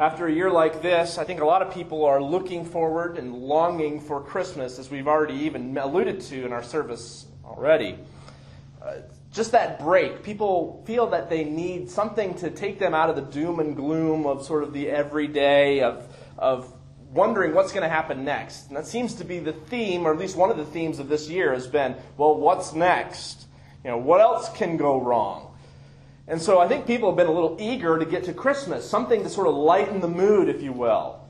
After a year like this, I think a lot of people are looking forward and longing for Christmas, as we've already even alluded to in our service already. Uh, just that break. People feel that they need something to take them out of the doom and gloom of sort of the everyday, of, of wondering what's going to happen next. And that seems to be the theme, or at least one of the themes of this year has been, well, what's next? You know, what else can go wrong? And so I think people have been a little eager to get to Christmas, something to sort of lighten the mood, if you will.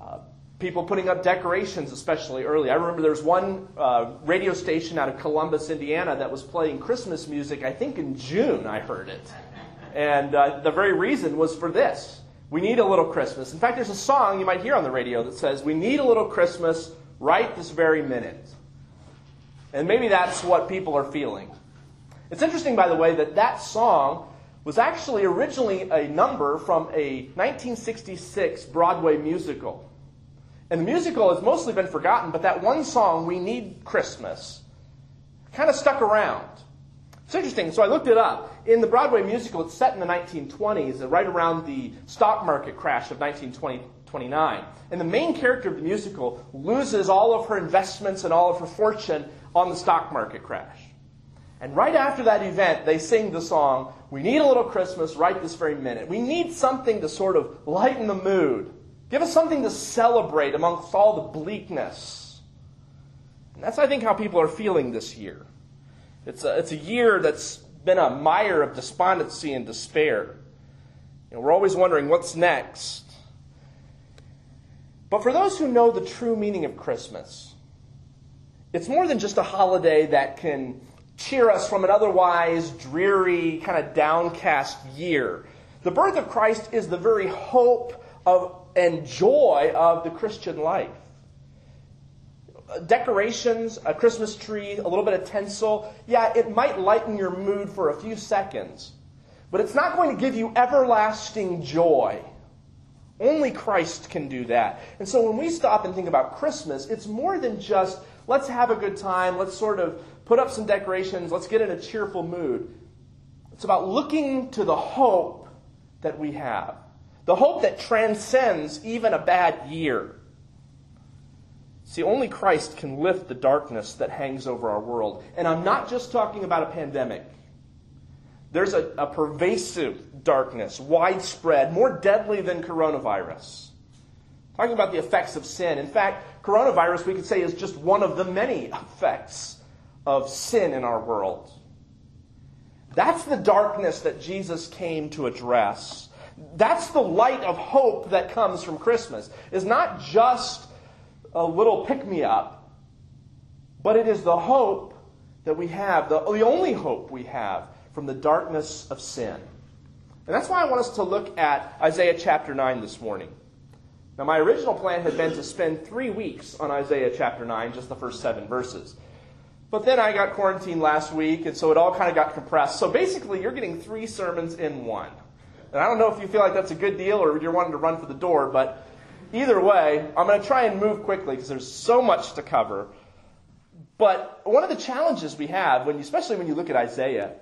Uh, people putting up decorations, especially early. I remember there was one uh, radio station out of Columbus, Indiana, that was playing Christmas music, I think in June, I heard it. And uh, the very reason was for this. We need a little Christmas. In fact, there's a song you might hear on the radio that says, We need a little Christmas right this very minute. And maybe that's what people are feeling. It's interesting, by the way, that that song was actually originally a number from a 1966 Broadway musical. And the musical has mostly been forgotten, but that one song, We Need Christmas, kind of stuck around. It's interesting. So I looked it up. In the Broadway musical, it's set in the 1920s, uh, right around the stock market crash of 1929. And the main character of the musical loses all of her investments and all of her fortune on the stock market crash. And right after that event, they sing the song, We Need a Little Christmas right this very minute. We need something to sort of lighten the mood. Give us something to celebrate amongst all the bleakness. And that's, I think, how people are feeling this year. It's a, it's a year that's been a mire of despondency and despair. You know, we're always wondering what's next. But for those who know the true meaning of Christmas, it's more than just a holiday that can cheer us from an otherwise dreary, kind of downcast year. The birth of Christ is the very hope of and joy of the Christian life. Uh, decorations, a Christmas tree, a little bit of tinsel, yeah, it might lighten your mood for a few seconds, but it's not going to give you everlasting joy. Only Christ can do that. And so when we stop and think about Christmas, it's more than just let's have a good time, let's sort of put up some decorations, let's get in a cheerful mood. It's about looking to the hope that we have, the hope that transcends even a bad year. See, only Christ can lift the darkness that hangs over our world. And I'm not just talking about a pandemic. There's a, a pervasive darkness, widespread, more deadly than coronavirus. Talking about the effects of sin. In fact, coronavirus, we could say, is just one of the many effects of sin in our world. That's the darkness that Jesus came to address. That's the light of hope that comes from Christmas. Is not just a little pick me up, but it is the hope that we have, the, the only hope we have from the darkness of sin. And that's why I want us to look at Isaiah chapter 9 this morning. Now, my original plan had been to spend three weeks on Isaiah chapter 9, just the first seven verses. But then I got quarantined last week, and so it all kind of got compressed. So basically, you're getting three sermons in one. And I don't know if you feel like that's a good deal or you're wanting to run for the door, but either way, I'm going to try and move quickly because there's so much to cover. But one of the challenges we have, when, especially when you look at Isaiah,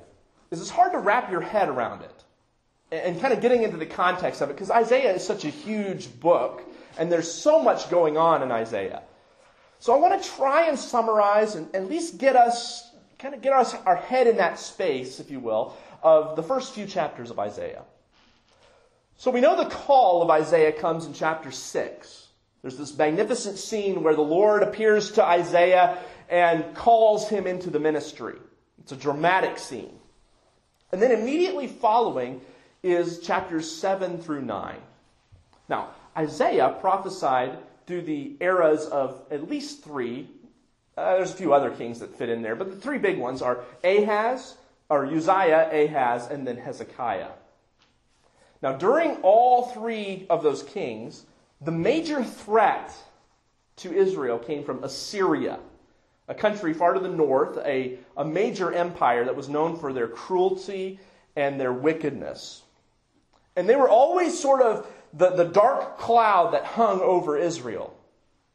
is it's hard to wrap your head around it and kind of getting into the context of it because Isaiah is such a huge book and there's so much going on in Isaiah. So I want to try and summarize and at least get us, kind of get us, our head in that space, if you will, of the first few chapters of Isaiah. So we know the call of Isaiah comes in chapter 6. There's this magnificent scene where the Lord appears to Isaiah and calls him into the ministry. It's a dramatic scene. And then immediately following is chapters 7 through 9. Now, Isaiah prophesied through the eras of at least three. Uh, there's a few other kings that fit in there, but the three big ones are Ahaz, or Uzziah, Ahaz, and then Hezekiah. Now, during all three of those kings, the major threat to Israel came from Assyria, a country far to the north, a, a major empire that was known for their cruelty and their wickedness. And they were always sort of the, the dark cloud that hung over Israel.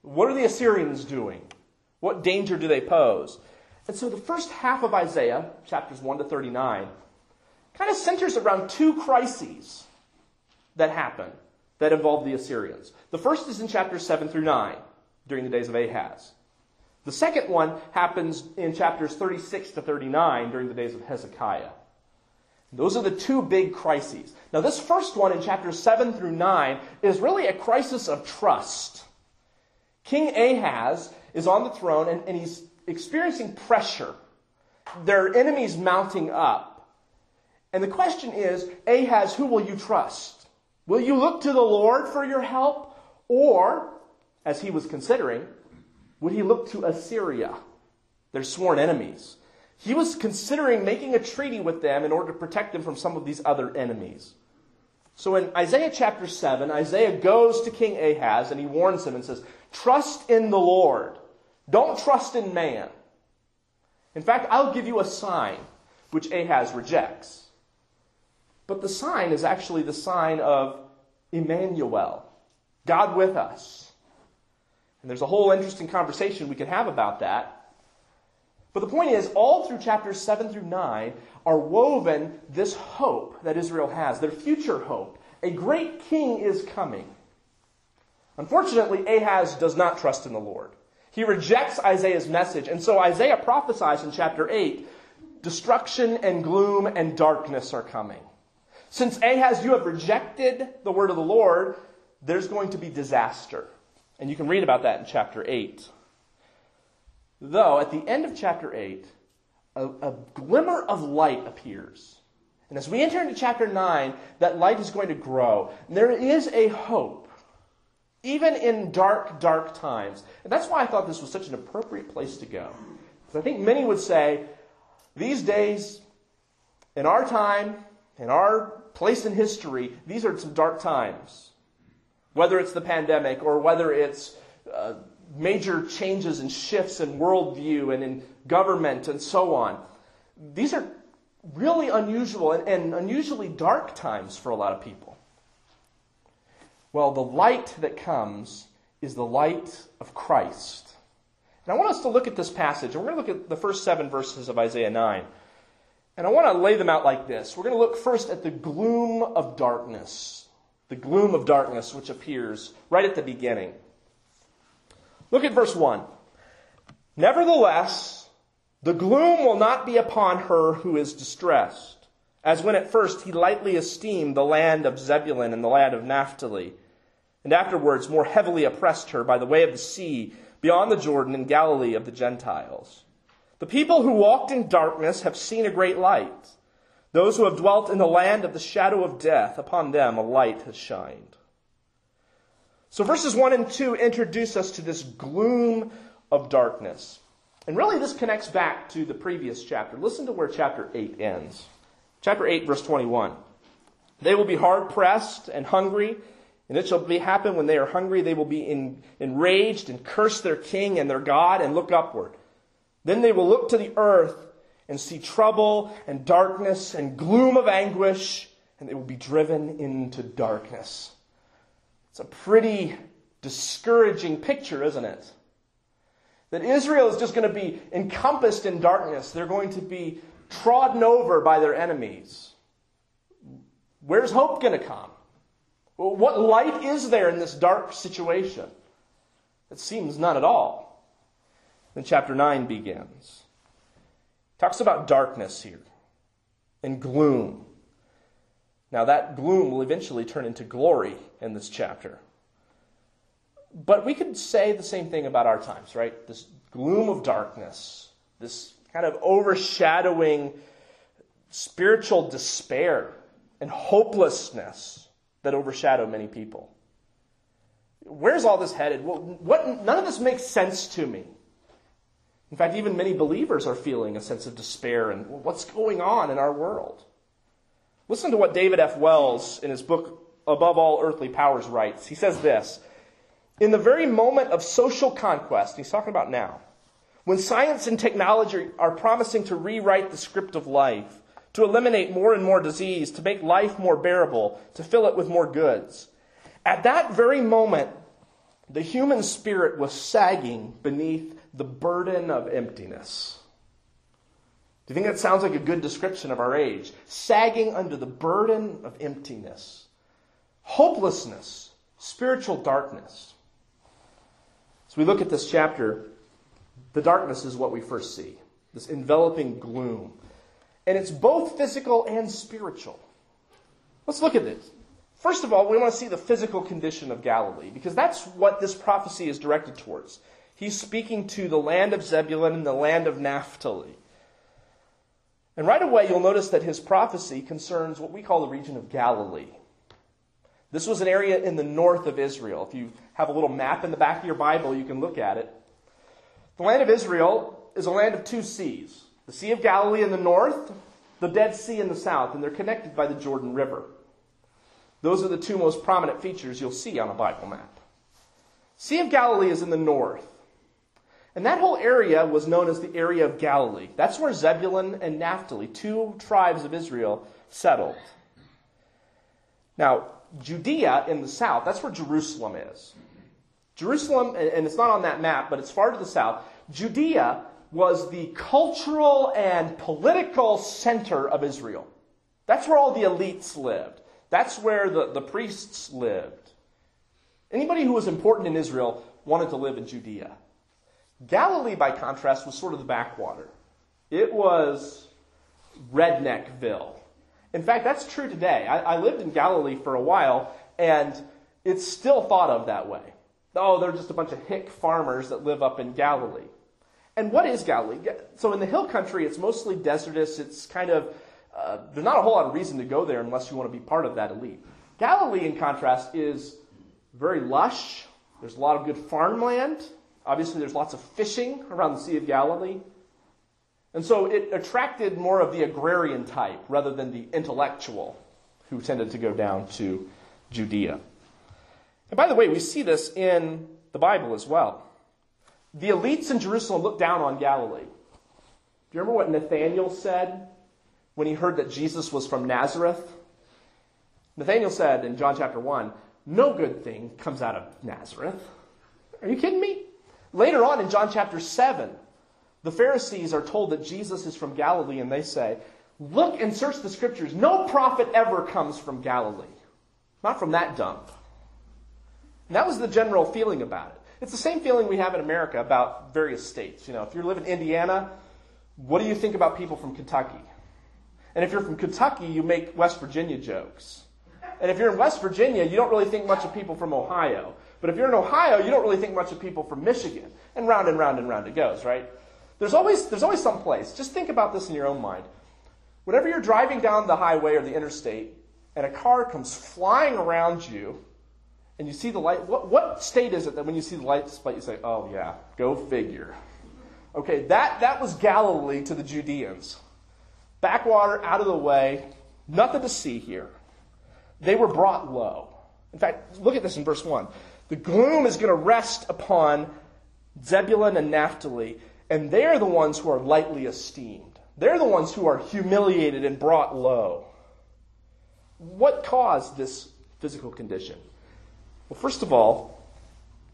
What are the Assyrians doing? What danger do they pose? And so the first half of Isaiah, chapters 1 to 39, kind of centers around two crises that happen. that involve the Assyrians. The first is in chapters 7 through 9, during the days of Ahaz. The second one happens in chapters 36 to 39 during the days of Hezekiah. Those are the two big crises. Now, this first one in chapters 7 through 9 is really a crisis of trust. King Ahaz is on the throne and, and he's experiencing pressure. There are enemies mounting up. And the question is Ahaz, who will you trust? Will you look to the Lord for your help? Or, as he was considering, would he look to Assyria, their sworn enemies? He was considering making a treaty with them in order to protect them from some of these other enemies. So in Isaiah chapter 7, Isaiah goes to King Ahaz and he warns him and says, Trust in the Lord. Don't trust in man. In fact, I'll give you a sign which Ahaz rejects. But the sign is actually the sign of Emmanuel, God with us. And there's a whole interesting conversation we could have about that. But the point is, all through chapters 7 through 9 are woven this hope that Israel has, their future hope. A great king is coming. Unfortunately, Ahaz does not trust in the Lord. He rejects Isaiah's message, and so Isaiah prophesies in chapter 8 destruction and gloom and darkness are coming. Since Ahaz, you have rejected the word of the Lord, there's going to be disaster. And you can read about that in chapter 8. Though, at the end of chapter 8, a, a, glimmer of light appears. And as we enter into chapter 9, that light is going to grow. There is a hope, even in dark, dark times. And that's why I thought this was such an appropriate place to go. Because I think many would say, these days, in our time, in our place in history, these are some dark times. Whether it's the pandemic or whether it's uh, major changes and shifts in worldview and in government and so on. These are really unusual and, and unusually dark times for a lot of people. Well, the light that comes is the light of Christ. And I want us to look at this passage, and we're going to look at the first seven verses of Isaiah 9. And I want to lay them out like this. We're going to look first at the gloom of darkness. The gloom of darkness, which appears right at the beginning. Look at verse 1. Nevertheless, the gloom will not be upon her who is distressed, as when at first he lightly esteemed the land of Zebulun and the land of Naphtali, and afterwards more heavily oppressed her by the way of the sea beyond the Jordan in Galilee of the Gentiles. The people who walked in darkness have seen a great light. Those who have dwelt in the land of the shadow of death, upon them a light has shined. So verses 1 and 2 introduce us to this gloom of darkness. And really, this connects back to the previous chapter. Listen to where chapter 8 ends. Chapter 8, verse 21. They will be hard pressed and hungry, and it shall be happen when they are hungry, they will be in, enraged and curse their king and their God and look upward. Then they will look to the earth and see trouble and darkness and gloom of anguish, and they will be driven into darkness. It's a pretty discouraging picture, isn't it? That Israel is just going to be encompassed in darkness. They're going to be trodden over by their enemies. Where's hope going to come? What light is there in this dark situation? It seems none at all. Then chapter 9 begins. Talks about darkness here and gloom. Now, that gloom will eventually turn into glory in this chapter. But we could say the same thing about our times, right? This gloom of darkness, this kind of overshadowing spiritual despair and hopelessness that overshadow many people. Where's all this headed? What, what, none of this makes sense to me. In fact, even many believers are feeling a sense of despair and what's going on in our world. Listen to what David F. Wells in his book Above All Earthly Powers writes. He says this In the very moment of social conquest, he's talking about now, when science and technology are promising to rewrite the script of life, to eliminate more and more disease, to make life more bearable, to fill it with more goods, at that very moment, the human spirit was sagging beneath the burden of emptiness. Do you think that sounds like a good description of our age? Sagging under the burden of emptiness, hopelessness, spiritual darkness. As we look at this chapter, the darkness is what we first see this enveloping gloom. And it's both physical and spiritual. Let's look at this. First of all, we want to see the physical condition of Galilee, because that's what this prophecy is directed towards. He's speaking to the land of Zebulun and the land of Naphtali. And right away, you'll notice that his prophecy concerns what we call the region of Galilee. This was an area in the north of Israel. If you have a little map in the back of your Bible, you can look at it. The land of Israel is a land of two seas the Sea of Galilee in the north, the Dead Sea in the south, and they're connected by the Jordan River. Those are the two most prominent features you'll see on a Bible map. Sea of Galilee is in the north. And that whole area was known as the area of Galilee. That's where Zebulun and Naphtali, two tribes of Israel, settled. Now, Judea in the south, that's where Jerusalem is. Jerusalem, and it's not on that map, but it's far to the south. Judea was the cultural and political center of Israel. That's where all the elites lived. That's where the, the priests lived. Anybody who was important in Israel wanted to live in Judea. Galilee, by contrast, was sort of the backwater. It was redneckville. In fact, that's true today. I, I, lived in Galilee for a while, and it's still thought of that way. Oh, they're just a bunch of hick farmers that live up in Galilee. And what is Galilee? So in the hill country, it's mostly desertous. It's kind of, uh, there's not a whole lot of reason to go there unless you want to be part of that elite. Galilee, in contrast, is very lush. There's a lot of good farmland. Obviously, there's lots of fishing around the Sea of Galilee. And so it attracted more of the agrarian type rather than the intellectual who tended to go down to Judea. And by the way, we see this in the Bible as well. The elites in Jerusalem looked down on Galilee. Do you remember what Nathanael said when he heard that Jesus was from Nazareth? Nathanael said in John chapter 1, No good thing comes out of Nazareth. Are you kidding me? Later on in John chapter 7, the Pharisees are told that Jesus is from Galilee, and they say, Look and search the scriptures. No prophet ever comes from Galilee, not from that dump. And that was the general feeling about it. It's the same feeling we have in America about various states. You know, if you live in Indiana, what do you think about people from Kentucky? And if you're from Kentucky, you make West Virginia jokes. And if you're in West Virginia, you don't really think much of people from Ohio. But if you're in Ohio, you don't really think much of people from Michigan. And round and round and round it goes, right? There's always, there's always some place. Just think about this in your own mind. Whenever you're driving down the highway or the interstate and a car comes flying around you and you see the light, what, what state is it that when you see the light display, you say, oh, yeah, go figure? Okay, that, that was Galilee to the Judeans. Backwater, out of the way, nothing to see here. They were brought low. In fact, look at this in verse 1. The gloom is going to rest upon Zebulun and Naphtali, and they're the ones who are lightly esteemed. They're the ones who are humiliated and brought low. What caused this physical condition? Well, first of all,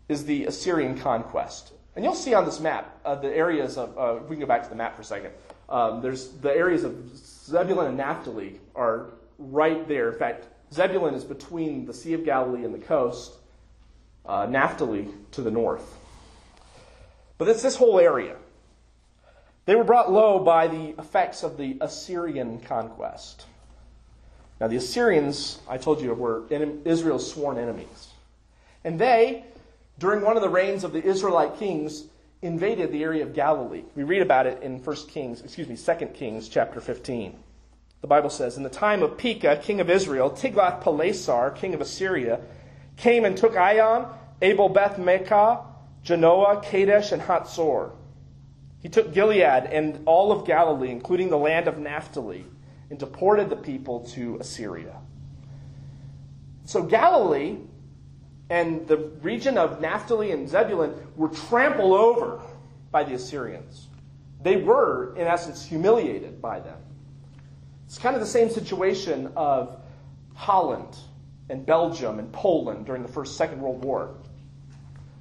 is the Assyrian conquest. And you'll see on this map uh, the areas of, uh, we can go back to the map for a second. Um, there's the areas of Zebulun and Naphtali are right there. In fact, Zebulun is between the Sea of Galilee and the coast, uh, Naphtali to the north. But it's this whole area. They were brought low by the effects of the Assyrian conquest. Now, the Assyrians, I told you, were Israel's sworn enemies. And they, during one of the reigns of the Israelite kings, invaded the area of Galilee. We read about it in 1 Kings, excuse me, 2 Kings chapter 15. The Bible says, In the time of Pekah, king of Israel, Tiglath-Pileser, king of Assyria, came and took Ion, Abel Beth Maachah, Janoah, Kadesh, and Hatzor. He took Gilead and all of Galilee, including the land of Naphtali, and deported the people to Assyria. So Galilee and the region of Naphtali and Zebulun were trampled over by the Assyrians. They were, in essence, humiliated by them. It's kind of the same situation of Holland and Belgium and Poland during the First, Second World War.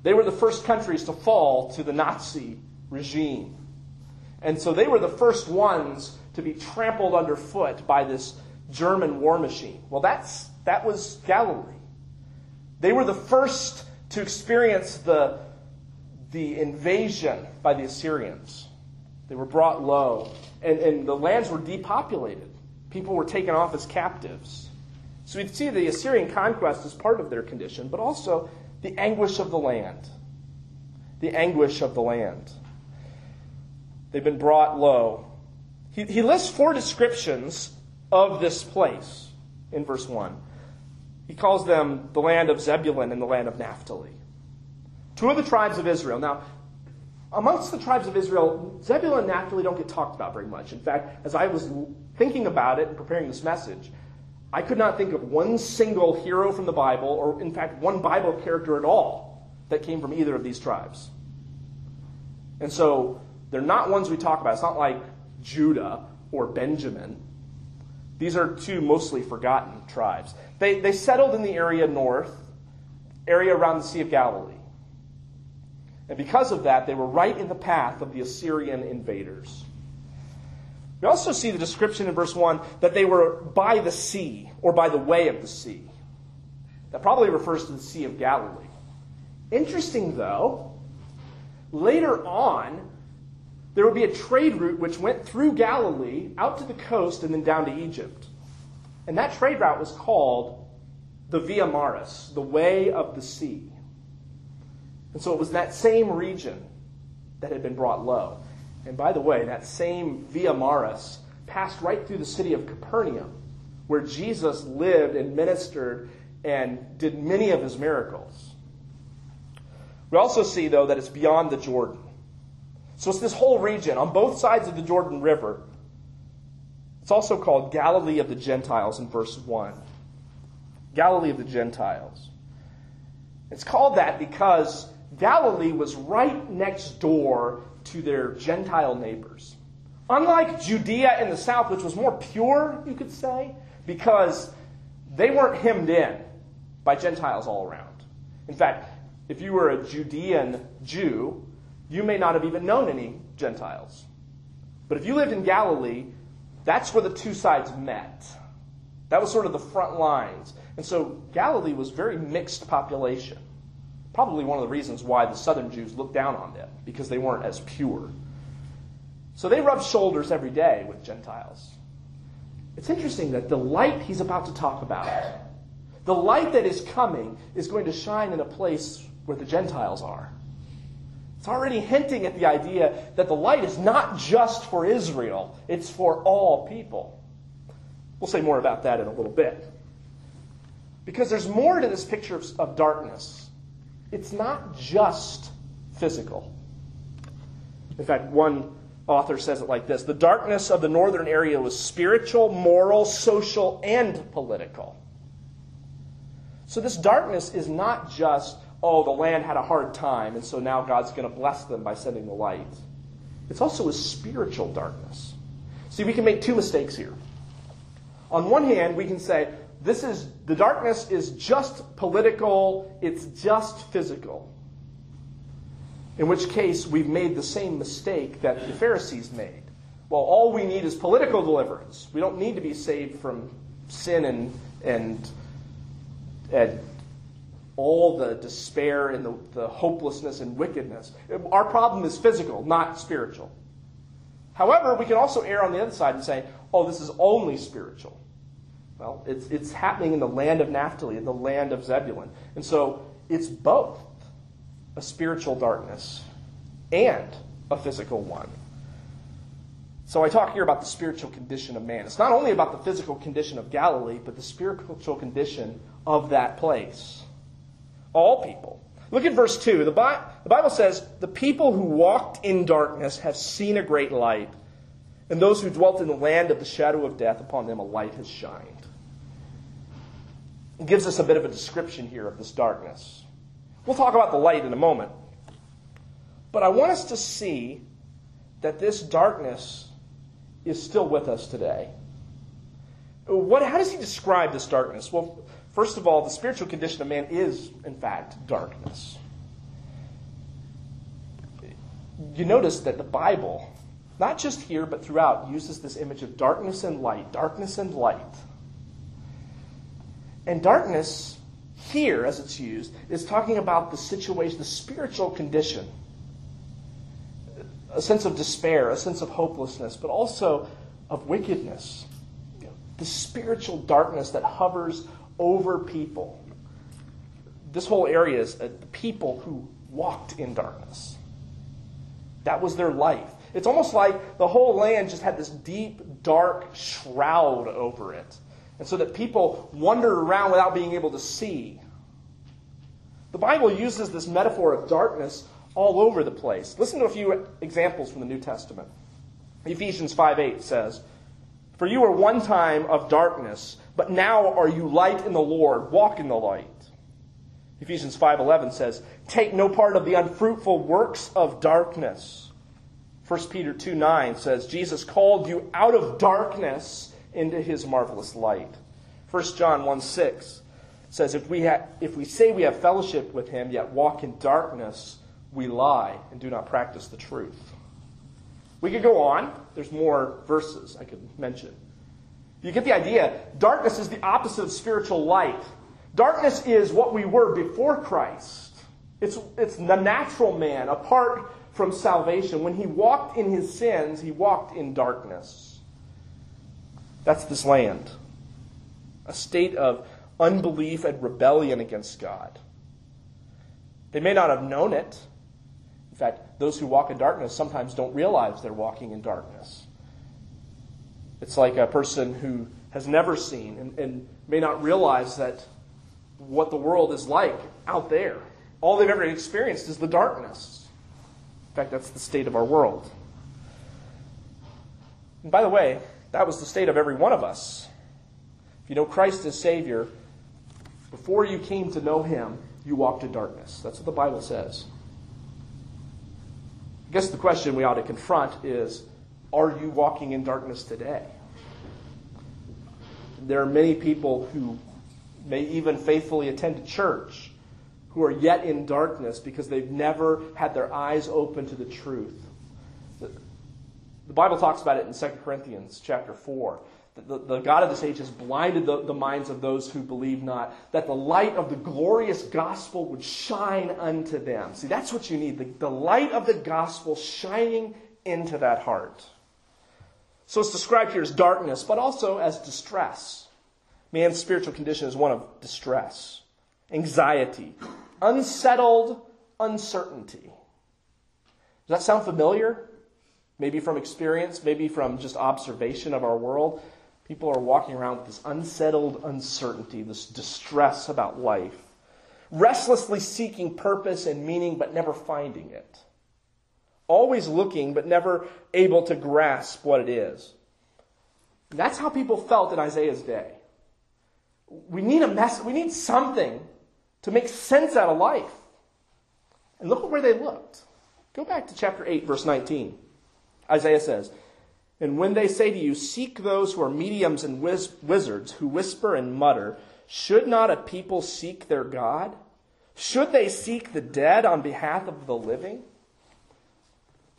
They were the first countries to fall to the Nazi regime. And so they were the first ones to be trampled underfoot by this German war machine. Well, that's, that was Galilee. They were the first to experience the, the invasion by the Assyrians. They were brought low, and, and the lands were depopulated. People were taken off as captives. So we see the Assyrian conquest as part of their condition, but also the anguish of the land. The anguish of the land. They've been brought low. He, he lists four descriptions of this place in verse 1. He calls them the land of Zebulun and the land of Naphtali. Two of the tribes of Israel. Now, amongst the tribes of Israel, Zebulun and Naphtali don't get talked about very much. In fact, as I was thinking about it and preparing this message, I could not think of one single hero from the Bible, or in fact, one Bible character at all, that came from either of these tribes. And so, they're not ones we talk about. It's not like Judah or Benjamin. These are two mostly forgotten tribes. They, they settled in the area north, area around the Sea of Galilee. And because of that, they were right in the path of the Assyrian invaders. We also see the description in verse 1 that they were by the sea, or by the way of the sea. That probably refers to the Sea of Galilee. Interesting, though, later on, there would be a trade route which went through Galilee, out to the coast, and then down to Egypt. And that trade route was called the Via Maris, the way of the sea. And so it was that same region that had been brought low. And by the way, that same Via Maris passed right through the city of Capernaum, where Jesus lived and ministered and did many of his miracles. We also see, though, that it's beyond the Jordan. So it's this whole region on both sides of the Jordan River. It's also called Galilee of the Gentiles in verse 1. Galilee of the Gentiles. It's called that because Galilee was right next door to their Gentile neighbors. Unlike Judea in the south, which was more pure, you could say, because they weren't hemmed in by Gentiles all around. In fact, if you were a Judean Jew, you may not have even known any Gentiles. But if you lived in Galilee, that's where the two sides met. That was sort of the front lines. And so Galilee was very mixed population. Probably one of the reasons why the southern Jews looked down on them, because they weren't as pure. So they rubbed shoulders every day with Gentiles. It's interesting that the light he's about to talk about, the light that is coming, is going to shine in a place where the Gentiles are. It's already hinting at the idea that the light is not just for Israel, it's for all people. We'll say more about that in a little bit. Because there's more to this picture of, of darkness it's not just physical. In fact, one author says it like this The darkness of the northern area was spiritual, moral, social, and political. So this darkness is not just, oh, the land had a hard time, and so now God's going to bless them by sending the light. It's also a spiritual darkness. See, we can make two mistakes here. On one hand, we can say, this is the darkness is just political, it's just physical. In which case, we've made the same mistake that the Pharisees made. Well, all we need is political deliverance. We don't need to be saved from sin and, and, and all the despair and the, the hopelessness and wickedness. Our problem is physical, not spiritual. However, we can also err on the other side and say, oh, this is only spiritual. Well, it's, it's happening in the land of Naphtali, in the land of Zebulun. And so it's both a spiritual darkness and a physical one. So I talk here about the spiritual condition of man. It's not only about the physical condition of Galilee, but the spiritual condition of that place. All people. Look at verse 2. The, Bible says, The people who walked in darkness have seen a great light, and those who dwelt in the land of the shadow of death, upon them a light has shined. Gives us a bit of a description here of this darkness. We'll talk about the light in a moment. But I want us to see that this darkness is still with us today. What, how does he describe this darkness? Well, first of all, the spiritual condition of man is, in fact, darkness. You notice that the Bible, not just here but throughout, uses this image of darkness and light, darkness and light. And darkness here, as it's used, is talking about the situation, the spiritual condition. A sense of despair, a sense of hopelessness, but also of wickedness. The spiritual darkness that hovers over people. This whole area is uh, the people who walked in darkness. That was their life. It's almost like the whole land just had this deep, dark shroud over it. And so that people wandered around without being able to see. The Bible uses this metaphor of darkness all over the place. Listen to a few examples from the New Testament. Ephesians 5 8 says, For you were one time of darkness, but now are you light in the Lord. Walk in the light. Ephesians 5:11 says, "Take no part of the unfruitful works of darkness." 1 Peter 2:9 says, "Jesus called you out of darkness into his marvelous light." 1 John 1 6 says, if we, ha- if we say we have fellowship with him, yet walk in darkness, we lie and do not practice the truth. We could go on. There's more verses I could mention. You get the idea. Darkness is the opposite of spiritual light. Darkness is what we were before Christ. It's, it's the natural man apart from salvation. When he walked in his sins, he walked in darkness. That's this land. A state of unbelief and rebellion against God. They may not have known it. In fact, those who walk in darkness sometimes don't realize they're walking in darkness. It's like a person who has never seen and, and may not realize that what the world is like out there. All they've ever experienced is the darkness. In fact, that's the state of our world. And by the way, that was the state of every one of us. If you know Christ as Savior, before you came to know Him, you walked in darkness. That's what the Bible says. I guess the question we ought to confront is are you walking in darkness today? There are many people who may even faithfully attend a church who are yet in darkness because they've never had their eyes open to the truth. The Bible talks about it in 2 Corinthians chapter 4. The, the, God of this age has blinded the, the minds of those who believe not, that the light of the glorious gospel would shine unto them. See, that's what you need the, the light of the gospel shining into that heart. So it's described here as darkness, but also as distress. Man's spiritual condition is one of distress, anxiety, unsettled uncertainty. Does that sound familiar? Maybe from experience, maybe from just observation of our world. People are walking around with this unsettled uncertainty, this distress about life, restlessly seeking purpose and meaning, but never finding it. Always looking, but never able to grasp what it is. That's how people felt in Isaiah's day. We need a mess, we need something to make sense out of life. And look at where they looked. Go back to chapter 8, verse 19. Isaiah says, And when they say to you, Seek those who are mediums and wiz- wizards who whisper and mutter, should not a people seek their God? Should they seek the dead on behalf of the living?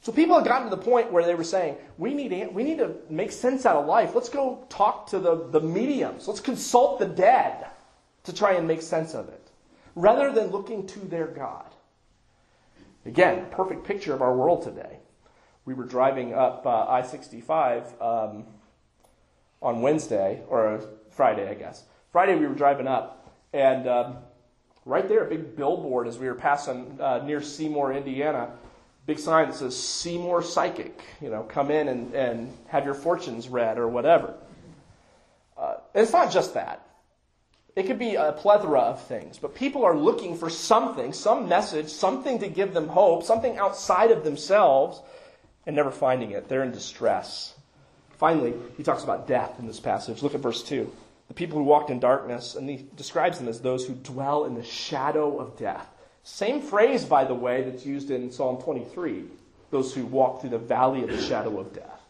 So people had gotten to the point where they were saying, we need, we need to make sense out of life. Let's go talk to the, the mediums. Let's consult the dead to try and make sense of it, rather than looking to their God. Again, perfect picture of our world today. We were driving up uh, I 65 um, on Wednesday, or Friday, I guess. Friday, we were driving up, and um, right there, a big billboard as we were passing uh, near Seymour, Indiana big sign that says Seymour Psychic, you know, come in and, and have your fortunes read or whatever. Uh, it's not just that. It could be a plethora of things, but people are looking for something, some message, something to give them hope, something outside of themselves, and never finding it. They're in distress. Finally, he talks about death in this passage. Look at verse 2. The people who walked in darkness, and he describes them as those who dwell in the shadow of death. Same phrase, by the way, that's used in Psalm 23 those who walk through the valley of the shadow of death.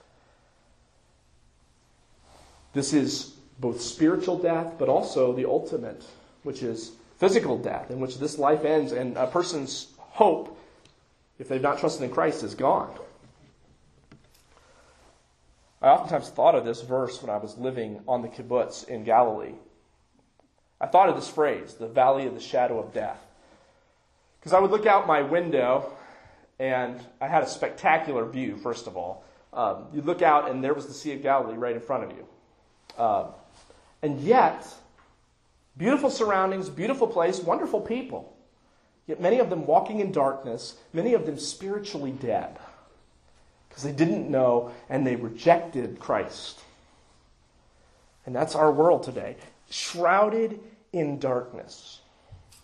This is both spiritual death, but also the ultimate, which is physical death, in which this life ends and a person's hope, if they've not trusted in Christ, is gone. I oftentimes thought of this verse when I was living on the kibbutz in Galilee. I thought of this phrase, the valley of the shadow of death. Because I would look out my window and I had a spectacular view, first of all. Um, you look out and there was the Sea of Galilee right in front of you. Uh, and yet, beautiful surroundings, beautiful place, wonderful people. Yet many of them walking in darkness, many of them spiritually dead. Because they didn't know and they rejected Christ. And that's our world today. Shrouded in darkness,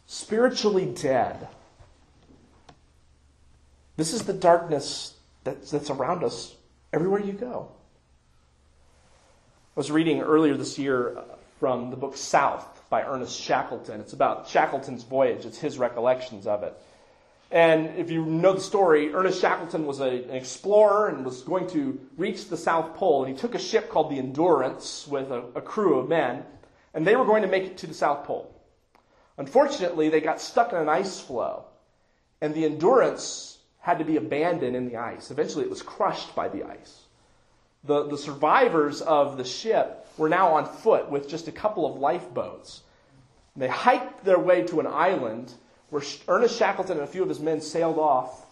spiritually dead. This is the darkness that's, that's around us everywhere you go. I was reading earlier this year uh, from the book South by Ernest Shackleton. It's about Shackleton's voyage, it's his recollections of it. And if you know the story, Ernest Shackleton was a, an explorer and was going to reach the South Pole. And he took a ship called the Endurance with a, a crew of men, and they were going to make it to the South Pole. Unfortunately, they got stuck in an ice floe, and the Endurance had to be abandoned in the ice. Eventually, it was crushed by the ice. The, the survivors of the ship were now on foot with just a couple of lifeboats. They hiked their way to an island where Ernest Shackleton and a few of his men sailed off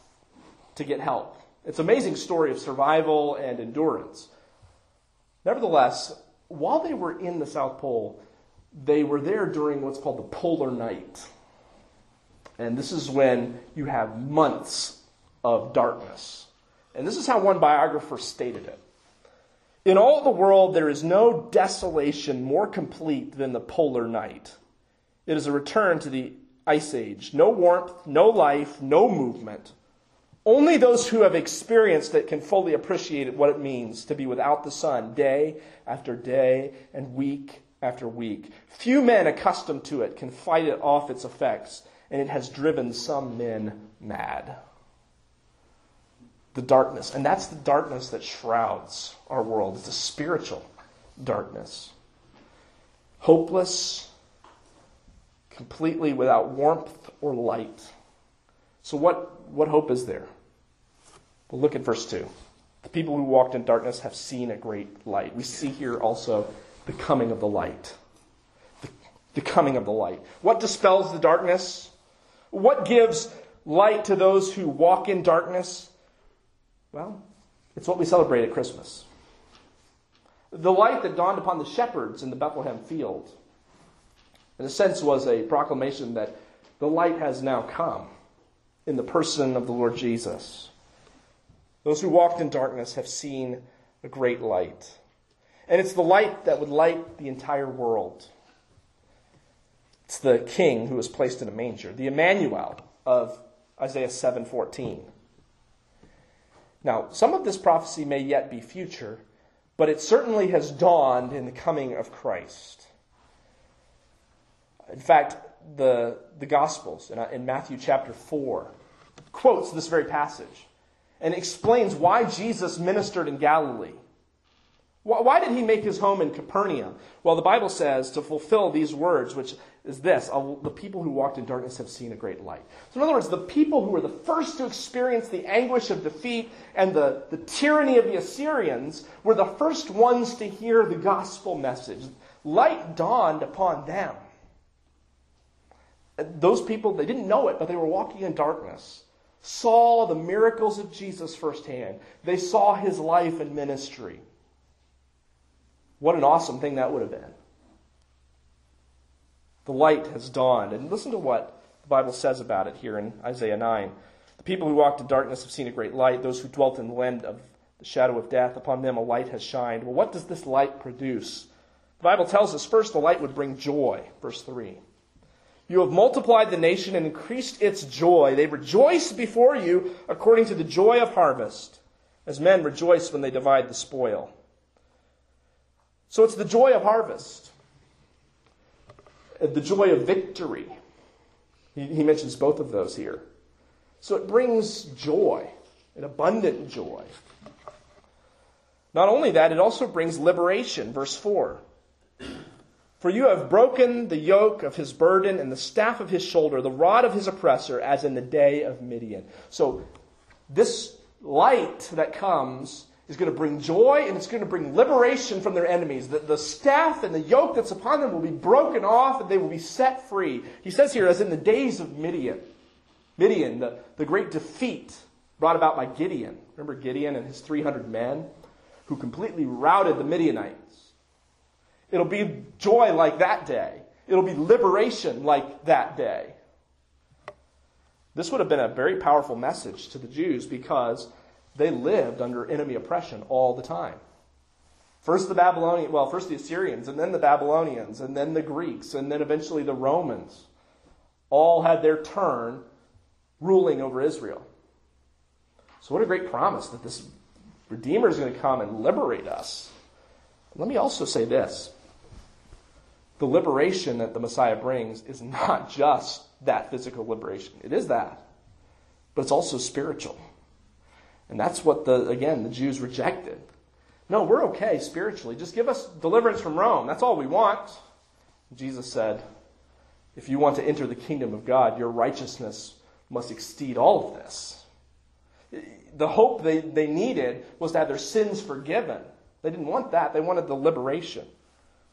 to get help. It's an amazing story of survival and endurance. Nevertheless, while they were in the South Pole, they were there during what's called the polar night. And this is when you have months of darkness. And this is how one biographer stated it. In all the world, there is no desolation more complete than the polar night. It is a return to the ice age. No warmth, no life, no movement. Only those who have experienced it can fully appreciate what it means to be without the sun day after day and week after week. Few men accustomed to it can fight it off its effects, and it has driven some men mad. The darkness, and that's the darkness that shrouds our world. It's a spiritual darkness. Hopeless, completely without warmth or light. So, what, what hope is there? Well, look at verse 2. The people who walked in darkness have seen a great light. We see here also the coming of the light. The, the coming of the light. What dispels the darkness? What gives light to those who walk in darkness? Well, it's what we celebrate at Christmas. The light that dawned upon the shepherds in the Bethlehem field in a sense, was a proclamation that the light has now come in the person of the Lord Jesus. Those who walked in darkness have seen a great light. And it's the light that would light the entire world. It's the king who was placed in a manger, the Emmanuel of Isaiah 7:14. Now, some of this prophecy may yet be future, but it certainly has dawned in the coming of Christ. In fact, the, the Gospels in, in Matthew chapter 4 quotes this very passage and explains why Jesus ministered in Galilee. Why, why did he make his home in Capernaum? Well, the Bible says to fulfill these words, which is this the people who walked in darkness have seen a great light. So, in other words, the people who were the first to experience the anguish of defeat and the, the tyranny of the Assyrians were the first ones to hear the gospel message. Light dawned upon them those people, they didn't know it, but they were walking in darkness, saw the miracles of Jesus firsthand. They saw his life and ministry. What an awesome thing that would have been. The light has dawned. And listen to what the Bible says about it here in Isaiah 9. The people who walked in darkness have seen a great light. Those who dwelt in the land of the shadow of death, upon them a light has shined. Well, what does this light produce? The Bible tells us first the light would bring joy, verse 3. You have multiplied the nation and increased its joy. They rejoice before you according to the joy of harvest, as men rejoice when they divide the spoil. So it's the joy of harvest, the joy of victory. He, mentions both of those here. So it brings joy, an abundant joy. Not only that, it also brings liberation. Verse 4. For you have broken the yoke of his burden and the staff of his shoulder, the rod of his oppressor, as in the day of Midian. So, this light that comes is going to bring joy and it's going to bring liberation from their enemies. The, the staff and the yoke that's upon them will be broken off and they will be set free. He says here, as in the days of Midian. Midian, the, the great defeat brought about by Gideon. Remember Gideon and his 300 men who completely routed the Midianites? It'll be joy like that day. It'll be liberation like that day. This would have been a very powerful message to the Jews because they lived under enemy oppression all the time. First the Babylonians, well, first the Assyrians, and then the Babylonians, and then the Greeks, and then eventually the Romans all had their turn ruling over Israel. So, what a great promise that this Redeemer is going to come and liberate us. Let me also say this the liberation that the Messiah brings is not just that physical liberation, it is that, but it's also spiritual. And that's what the, again, the Jews rejected. No, we're okay spiritually. Just give us deliverance from Rome. That's all we want. Jesus said, if you want to enter the kingdom of God, your righteousness must exceed all of this. The hope they, they needed was to have their sins forgiven. They didn't want that, they wanted the liberation.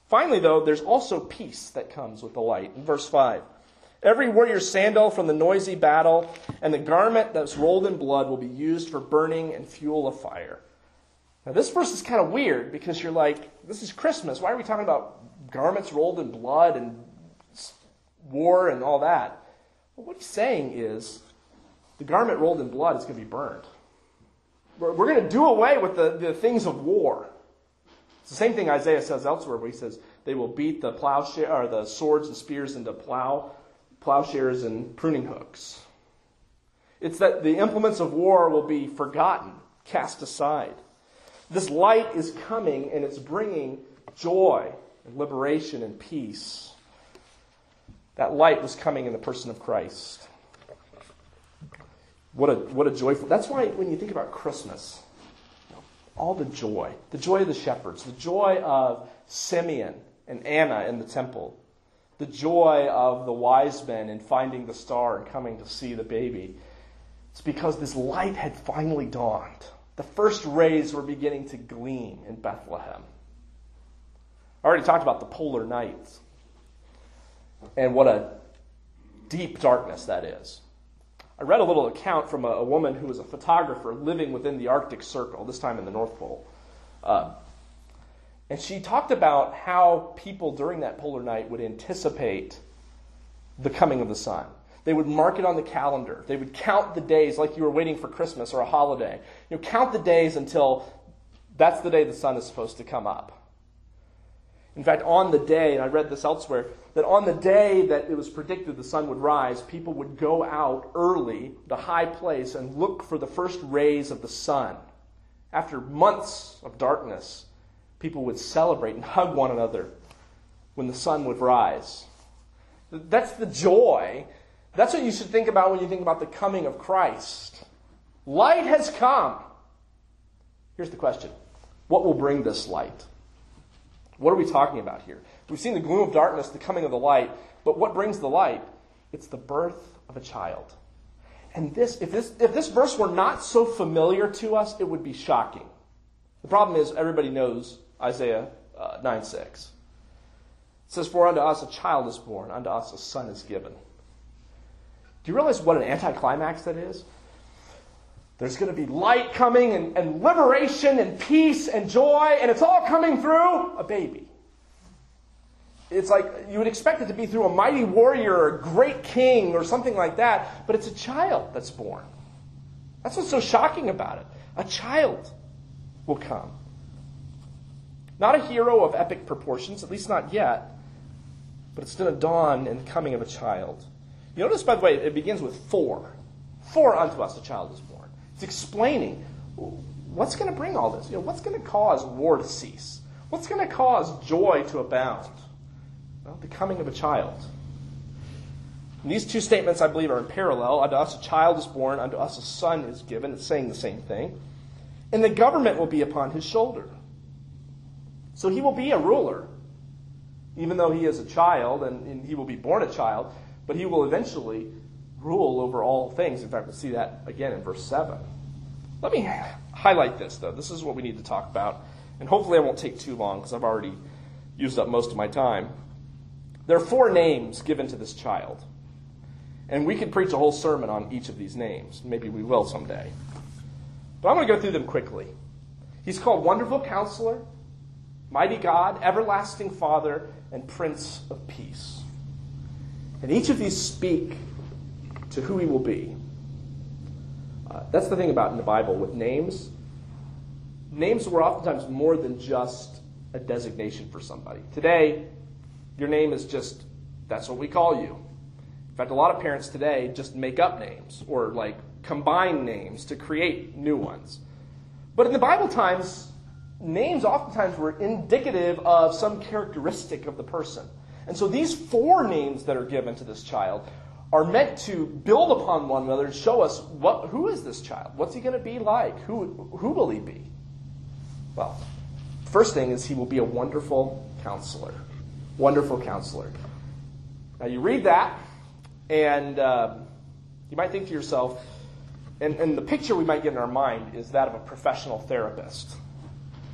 Finally, though, there's also peace that comes with the light. In verse 5, every warrior's sandal from the noisy battle and the garment that's rolled in blood will be used for burning and fuel of fire. Now, this verse is kind of weird because you're like, this is Christmas. Why are we talking about garments rolled in blood and war and all that? Well, what he's saying is the garment rolled in blood is going to be burned. We're, going to do away with the, the things of war. It's the same thing Isaiah says elsewhere, where he says they will beat the plowshare or the swords and spears into plow, plowshares and pruning hooks. It's that the implements of war will be forgotten, cast aside. This light is coming and it's bringing joy and liberation and peace. That light was coming in the person of Christ. What a, what a joyful. That's why when you think about Christmas, all the joy, the joy of the shepherds, the joy of Simeon and Anna in the temple, the joy of the wise men in finding the star and coming to see the baby. It's because this light had finally dawned. The first rays were beginning to gleam in Bethlehem. I already talked about the polar nights and what a deep darkness that is. I read a little account from a, a, woman who was a photographer living within the Arctic Circle, this time in the North Pole. Uh, and she talked about how people during that polar night would anticipate the coming of the sun. They would mark it on the calendar. They would count the days like you were waiting for Christmas or a holiday. You know, count the days until that's the day the sun is supposed to come up. In fact, on the day, and I read this elsewhere, that on the day that it was predicted the sun would rise, people would go out early, the high place, and look for the first rays of the sun. After months of darkness, people would celebrate and hug one another when the sun would rise. That's the joy. That's what you should think about when you think about the coming of Christ. Light has come. Here's the question What will bring this light? What are we talking about here? We've seen the gloom of darkness, the coming of the light, but what brings the light? It's the birth of a child. And this, if this, if this verse were not so familiar to us, it would be shocking. The problem is everybody knows Isaiah uh, 9 6. It says, For unto us a child is born, unto us a son is given. Do you realize what an anticlimax that is? There's going to be light coming and, and liberation and peace and joy, and it's all coming through a baby. It's like you would expect it to be through a mighty warrior or a great king or something like that, but it's a child that's born. That's what's so shocking about it. A child will come. Not a hero of epic proportions, at least not yet, but it's going to dawn in the coming of a child. You notice, by the way, it begins with for. For unto us a child is born. It's explaining what's going to bring all this. You know, what's going to cause war to cease? What's going to cause joy to abound? Well, the coming of a child. And these two statements, I believe, are in parallel. Unto us a child is born, unto us a son is given. It's saying the same thing. And the government will be upon his shoulder. So he will be a ruler, even though he is a child and, and he will be born a child, but he will eventually rule over all things. In fact, we'll see that again in verse 7. Let me highlight this, though. This is what we need to talk about. And hopefully, I won't take too long because I've already used up most of my time. There are four names given to this child. And we could preach a whole sermon on each of these names. Maybe we will someday. But I'm going to go through them quickly. He's called Wonderful Counselor, Mighty God, Everlasting Father, and Prince of Peace. And each of these speak to who he will be. Uh, that's the thing about in the Bible with names. Names were oftentimes more than just a designation for somebody. Today, your name is just, that's what we call you. In fact, a lot of parents today just make up names or like combine names to create new ones. But in the Bible times, names oftentimes were indicative of some characteristic of the person. And so these four names that are given to this child are meant to build upon one another and show us what, who is this child? What's he going to be like? Who, who will he be? Well, first thing is he will be a wonderful counselor. Wonderful counselor. Now you read that, and uh, you might think to yourself, and, and the picture we might get in our mind is that of a professional therapist.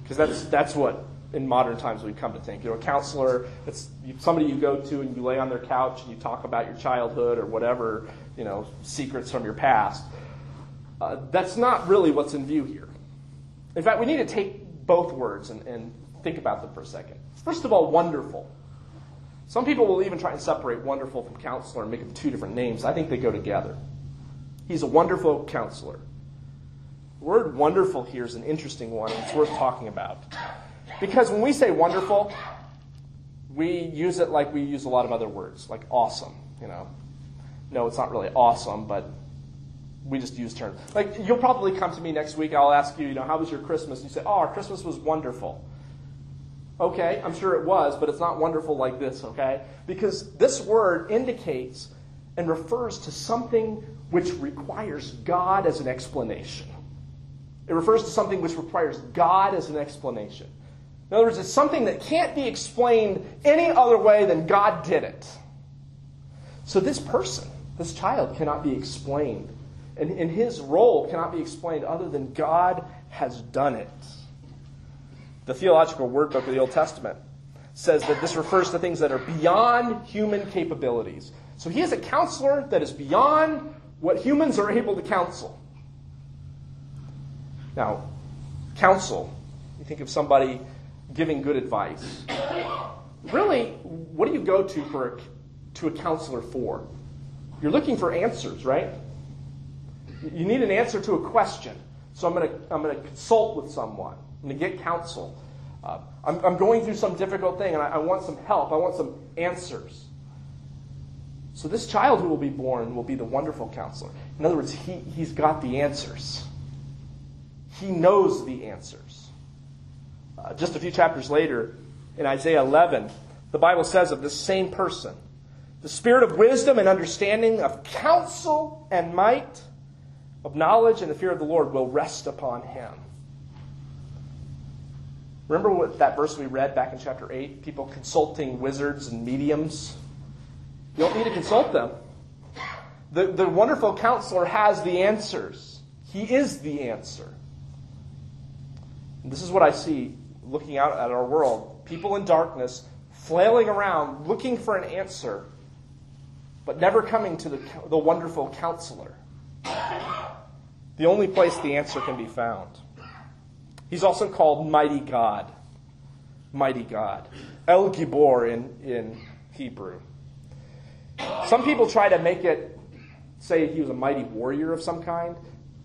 Because that's, that's what in modern times we come to think. You know, a counselor, it's somebody you go to and you lay on their couch and you talk about your childhood or whatever, you know, secrets from your past. Uh, that's not really what's in view here. In fact, we need to take both words and, and think about them for a second. First of all, wonderful. Some people will even try and separate wonderful from counselor and make them two different names. I think they go together. He's a wonderful counselor. The word wonderful here is an interesting one, and it's worth talking about. Because when we say wonderful, we use it like we use a lot of other words, like awesome, you know. No, it's not really awesome, but we just use terms. Like, you'll probably come to me next week, I'll ask you, you know, how was your Christmas? And you say, oh, our Christmas was wonderful. Okay, I'm sure it was, but it's not wonderful like this, okay? Because this word indicates and refers to something which requires God as an explanation. It refers to something which requires God as an explanation. In other words, it's something that can't be explained any other way than God did it. So this person, this child, cannot be explained. And, and his role cannot be explained other than God has done it. The Theological Word Book of the Old Testament says that this refers to things that are beyond human capabilities. So he is a counselor that is beyond what humans are able to counsel. Now, counsel, you think of somebody giving good advice. Really, what do you go to for a, to a counselor for? You're looking for answers, right? You need an answer to a question. So I'm going to I'm going to consult with someone. I'm going to get counsel. Uh, I'm, I'm going through some difficult thing and I, I want some help. I want some answers. So this child who will be born will be the wonderful counselor. In other words, he, he's got the answers. He knows the answers. Uh, just a few chapters later, in Isaiah 11, the Bible says of this same person the spirit of wisdom and understanding, of counsel and might, of knowledge and the fear of the Lord will rest upon him. Remember what that verse we read back in chapter 8? People consulting wizards and mediums. You don't need to consult them. The, the wonderful counselor has the answers. He is the answer. And this is what I see looking out at our world. People in darkness flailing around looking for an answer, but never coming to the, the wonderful counselor. The only place the answer can be found. He's also called Mighty God. Mighty God. El Gibor in, in Hebrew. Some people try to make it say he was a mighty warrior of some kind,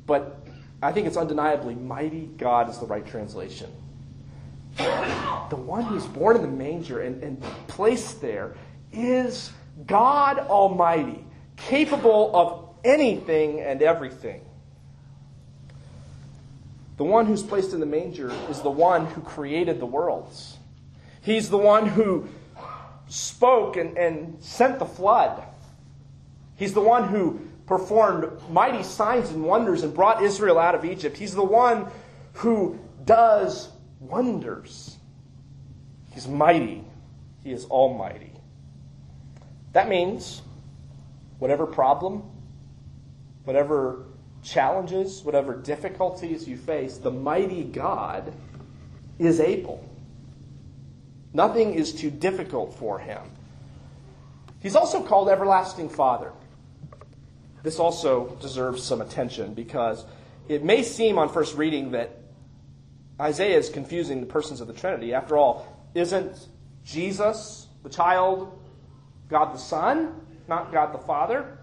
but I think it's undeniably mighty God is the right translation. The one who's born in the manger and, and placed there is God Almighty, capable of anything and everything. The one who's placed in the manger is the one who created the worlds. He's the one who spoke and, and sent the flood. He's the one who performed mighty signs and wonders and brought Israel out of Egypt. He's the one who does wonders. He's mighty. He is almighty. That means whatever problem, whatever challenges, whatever difficulties you face, the mighty God is able. Nothing is too difficult for him. He's also called Everlasting Father. This also deserves some attention because it may seem on first reading that Isaiah is confusing the persons of the Trinity. After all, isn't Jesus, the child, God the Son, not God the Father?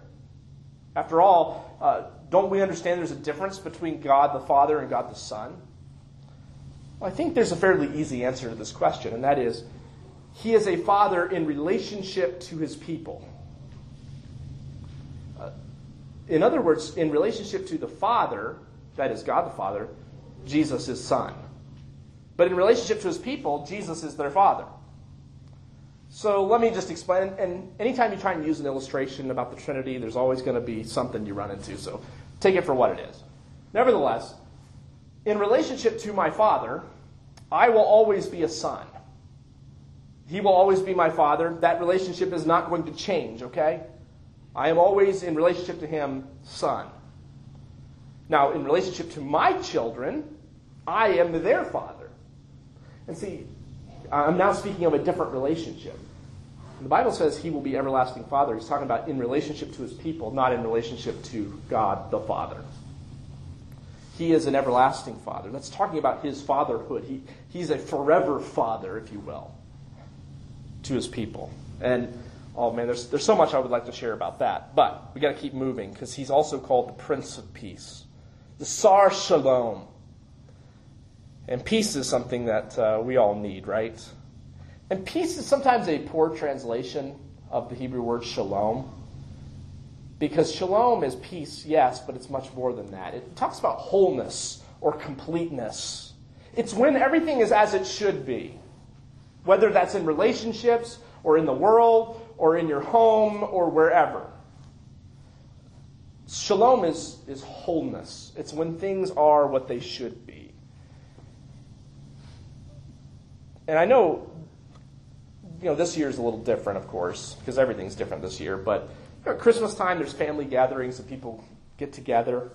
After all, uh, don't we understand there's a difference between God the Father and God the Son? Well, I think there's a fairly easy answer to this question, and that is He is a Father in relationship to His people. Uh, in other words, in relationship to the Father, that is God the Father, Jesus is Son. But in relationship to His people, Jesus is their Father. So let me just explain. And anytime you try and use an illustration about the Trinity, there's always going to be something you run into. So take it for what it is. Nevertheless, in relationship to my Father, I will always be a son. He will always be my Father. That relationship is not going to change, okay? I am always in relationship to Him, son. Now, in relationship to my children, I am their Father. And see, I'm now speaking of a different relationship. The Bible says he will be everlasting father. He's talking about in relationship to his people, not in relationship to God the Father. He is an everlasting father. That's talking about his fatherhood. He, he's a forever father, if you will, to his people. And oh man, there's, there's so much I would like to share about that. But we got to keep moving because he's also called the Prince of Peace, the Sar Shalom. And peace is something that uh, we all need, right? And peace is sometimes a poor translation of the Hebrew word shalom. Because shalom is peace, yes, but it's much more than that. It talks about wholeness or completeness. It's when everything is as it should be, whether that's in relationships or in the world or in your home or wherever. Shalom is, is wholeness. It's when things are what they should be. And I know, you know, this year is a little different, of course, because everything's different this year. But you know, at Christmas time, there's family gatherings and people get together.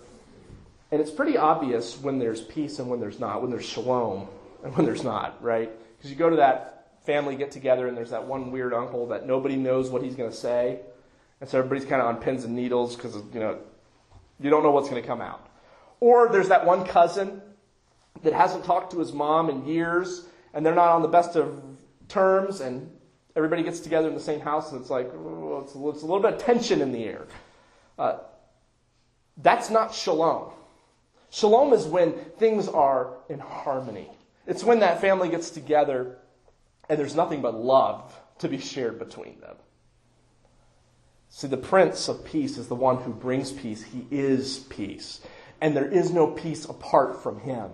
And it's pretty obvious when there's peace and when there's not, when there's shalom and when there's not, right? Because you go to that family get together and there's that one weird uncle that nobody knows what he's going to say. And so everybody's kind of on pins and needles because, you know, you don't know what's going to come out. Or there's that one cousin that hasn't talked to his mom in years and they're not on the best of terms, and everybody gets together in the same house, and it's like, oh, it's, a, it's, a, little bit of tension in the air. Uh, that's not shalom. Shalom is when things are in harmony. It's when that family gets together and there's nothing but love to be shared between them. See, the Prince of Peace is the one who brings peace. He is peace. And there is no peace apart from him.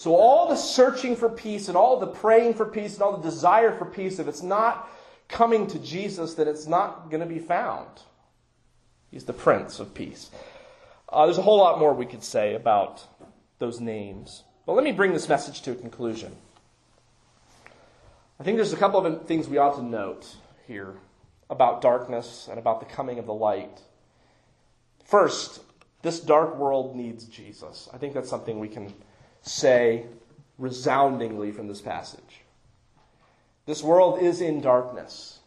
So, all the searching for peace and all the praying for peace and all the desire for peace, if it's not coming to Jesus, then it's not going to be found. He's the Prince of Peace. Uh, there's a whole lot more we could say about those names. But let me bring this message to a conclusion. I think there's a couple of things we ought to note here about darkness and about the coming of the light. First, this dark world needs Jesus. I think that's something we can say resoundingly from this passage. This world is in darkness,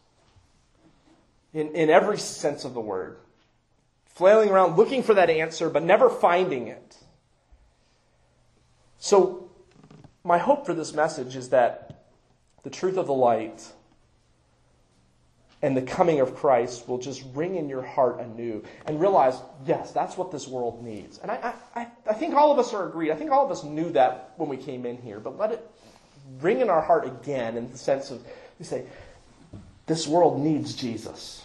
in, in every sense of the word, flailing around looking for that answer, but never finding it. So, my hope for this message is that the truth of the light and the coming of Christ will just ring in your heart anew and realize, yes, that's what this world needs. And I, I, I think all of us are agreed. I think all of us knew that when we came in here, but let it ring in our heart again in the sense of, we say, this world needs Jesus.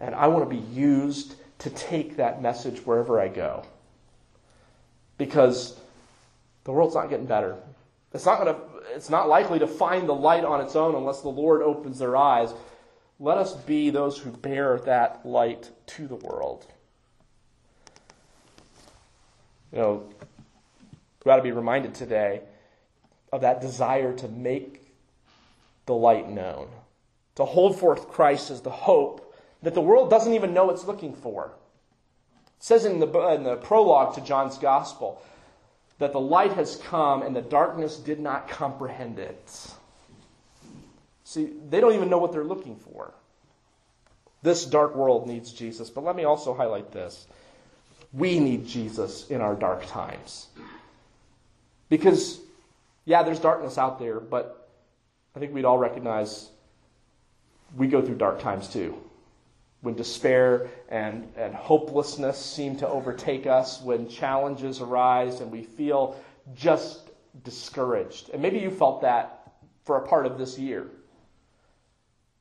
And I want to be used to take that message wherever I go. Because the world's not getting better. It's not going to, it's not likely to find the light on its own unless the Lord opens their eyes let us be those who bear that light to the world. You know, we ought to be reminded today of that desire to make the light known, to hold forth Christ as the hope that the world doesn't even know it's looking for. It says in the, in the prologue to John's Gospel that the light has come and the darkness did not comprehend it. See, they don't even know what they're looking for. This dark world needs Jesus. But let me also highlight this. We need Jesus in our dark times. Because, yeah, there's darkness out there, but I think we'd all recognize we go through dark times too. When despair and, and hopelessness seem to overtake us, when challenges arise and we feel just discouraged. And maybe you felt that for a part of this year.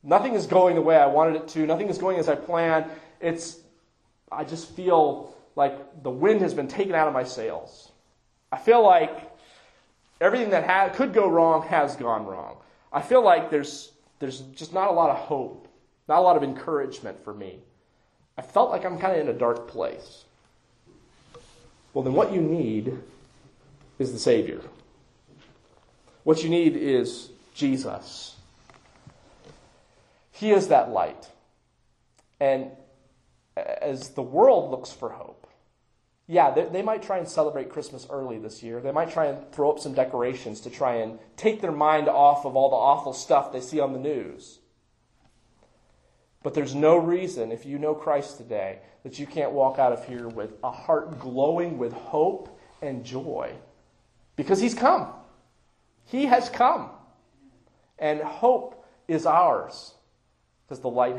Nothing is going the way I wanted it to. Nothing is going as I planned. It's, I just feel like the wind has been taken out of my sails. I feel like everything that ha- could go wrong has gone wrong. I feel like there's, there's just not a lot of hope, not a lot of encouragement for me. I felt like I'm kind of in a dark place. Well, then what you need is the Savior. What you need is Jesus. He is that light. And as the world looks for hope, yeah, they, they, might try and celebrate Christmas early this year. They might try and throw up some decorations to try and take their mind off of all the awful stuff they see on the news. But there's no reason, if you know Christ today, that you can't walk out of here with a heart glowing with hope and joy. Because He's come. He has come. And hope is ours because the light